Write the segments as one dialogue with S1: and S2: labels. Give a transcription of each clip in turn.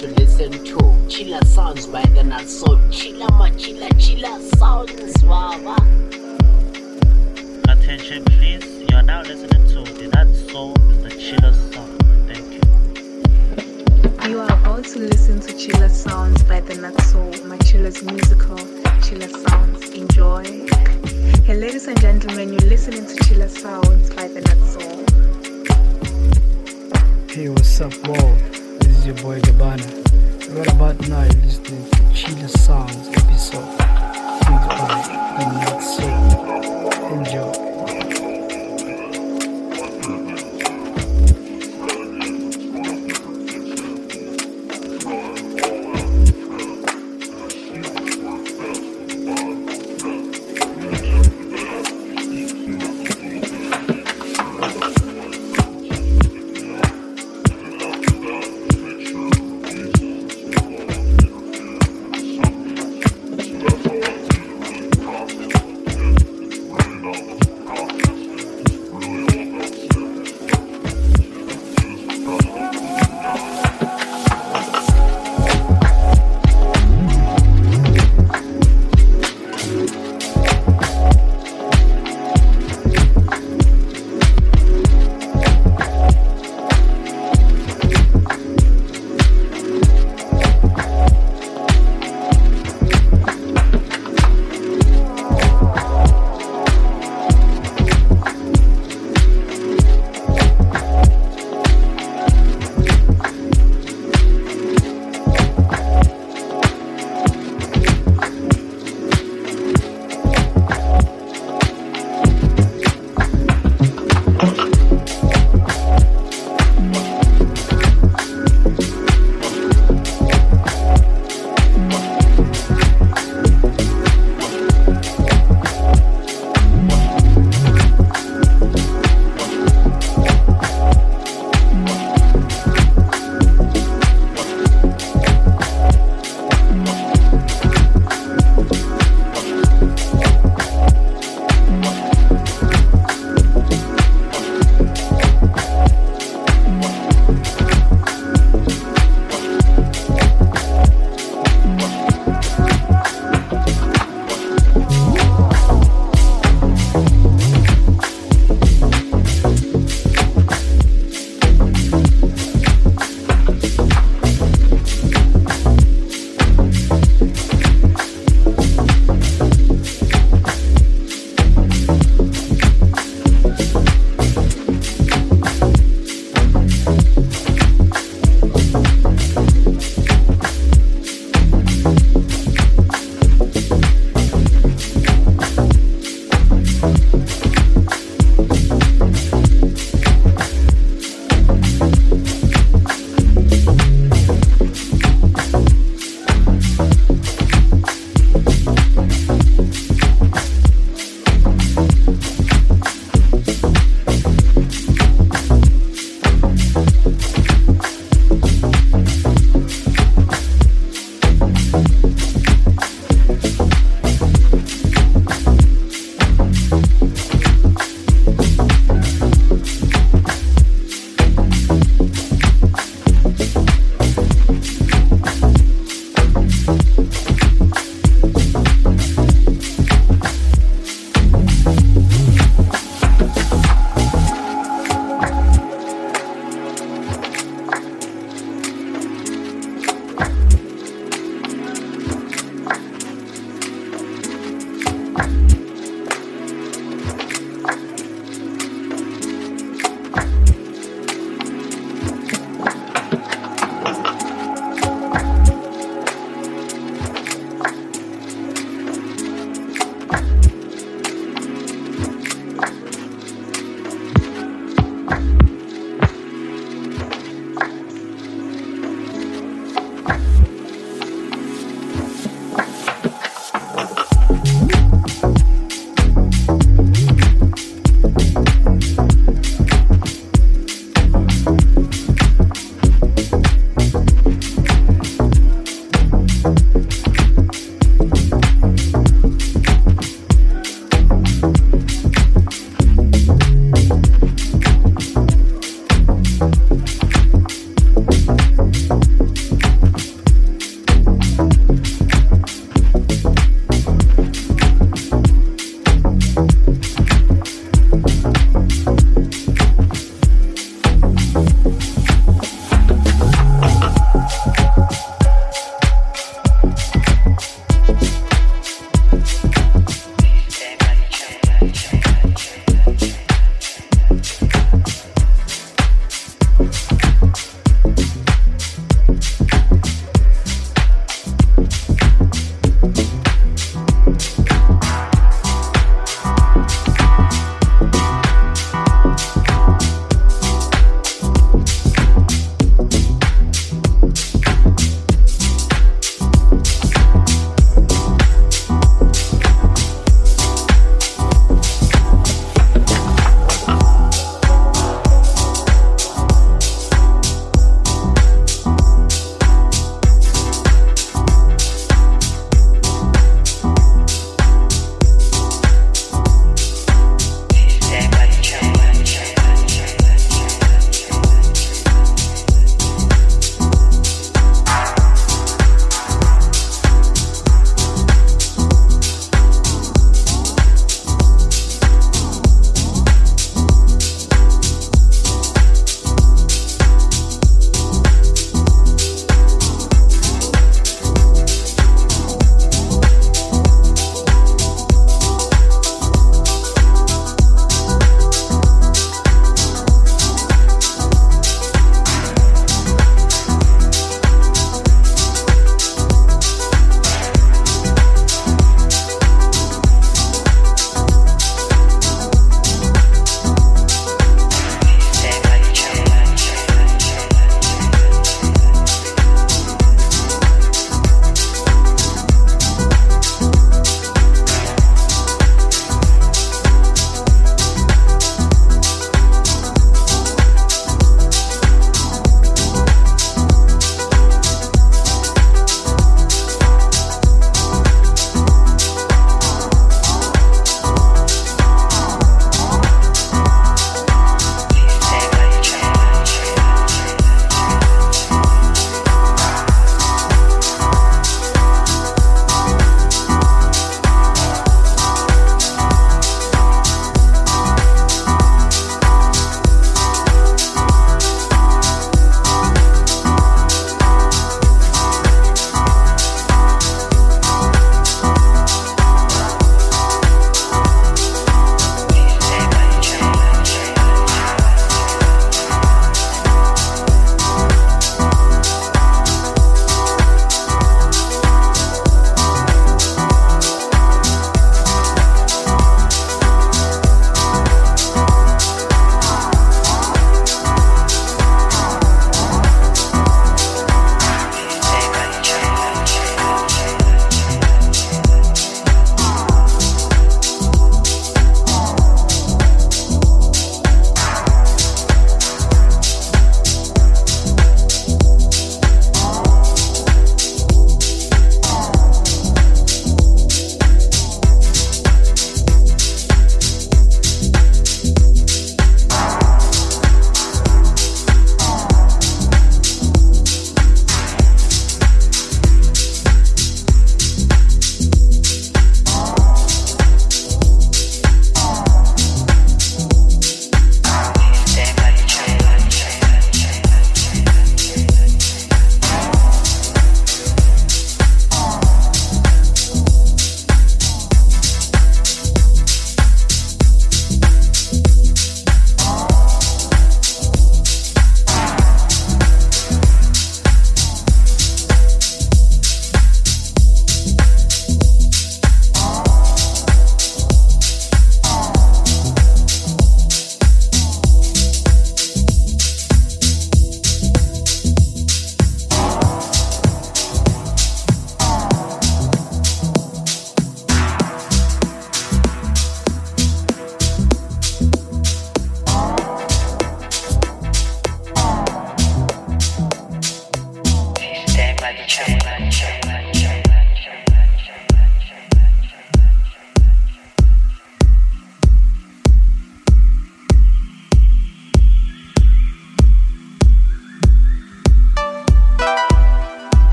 S1: to listen to Chillas Sounds by DeNutzSoul. Chiller, ma chiller, chiller sounds, Baba.
S2: Attention, please. You are now listening to the Nut Soul, the Chillas Sound. Thank you.
S3: You are about to listen to Chillas Sounds by DeNutzSoul, Machilla's musical Chillas Sounds. Enjoy. Hey, ladies and gentlemen, you're listening to Chillas Sounds by the Nut
S4: Hey, what's up, world? This is your boy Gabana. Right about now, you're listening to Chillas Sounds episode. By the Nut Soul. Enjoy.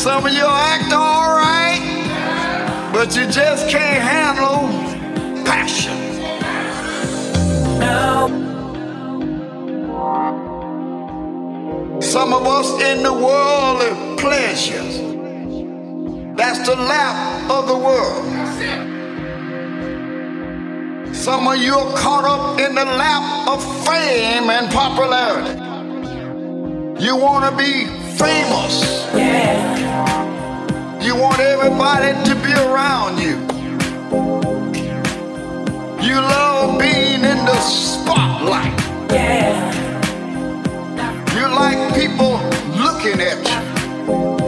S5: Some of you act all right, but you just can't handle passion. Some of us in the world of pleasures. That's the lap of the world. Some of you are caught up in the lap of fame and popularity. You want to be famous. You want everybody to be around you. You love being in the spotlight. You like people looking at. You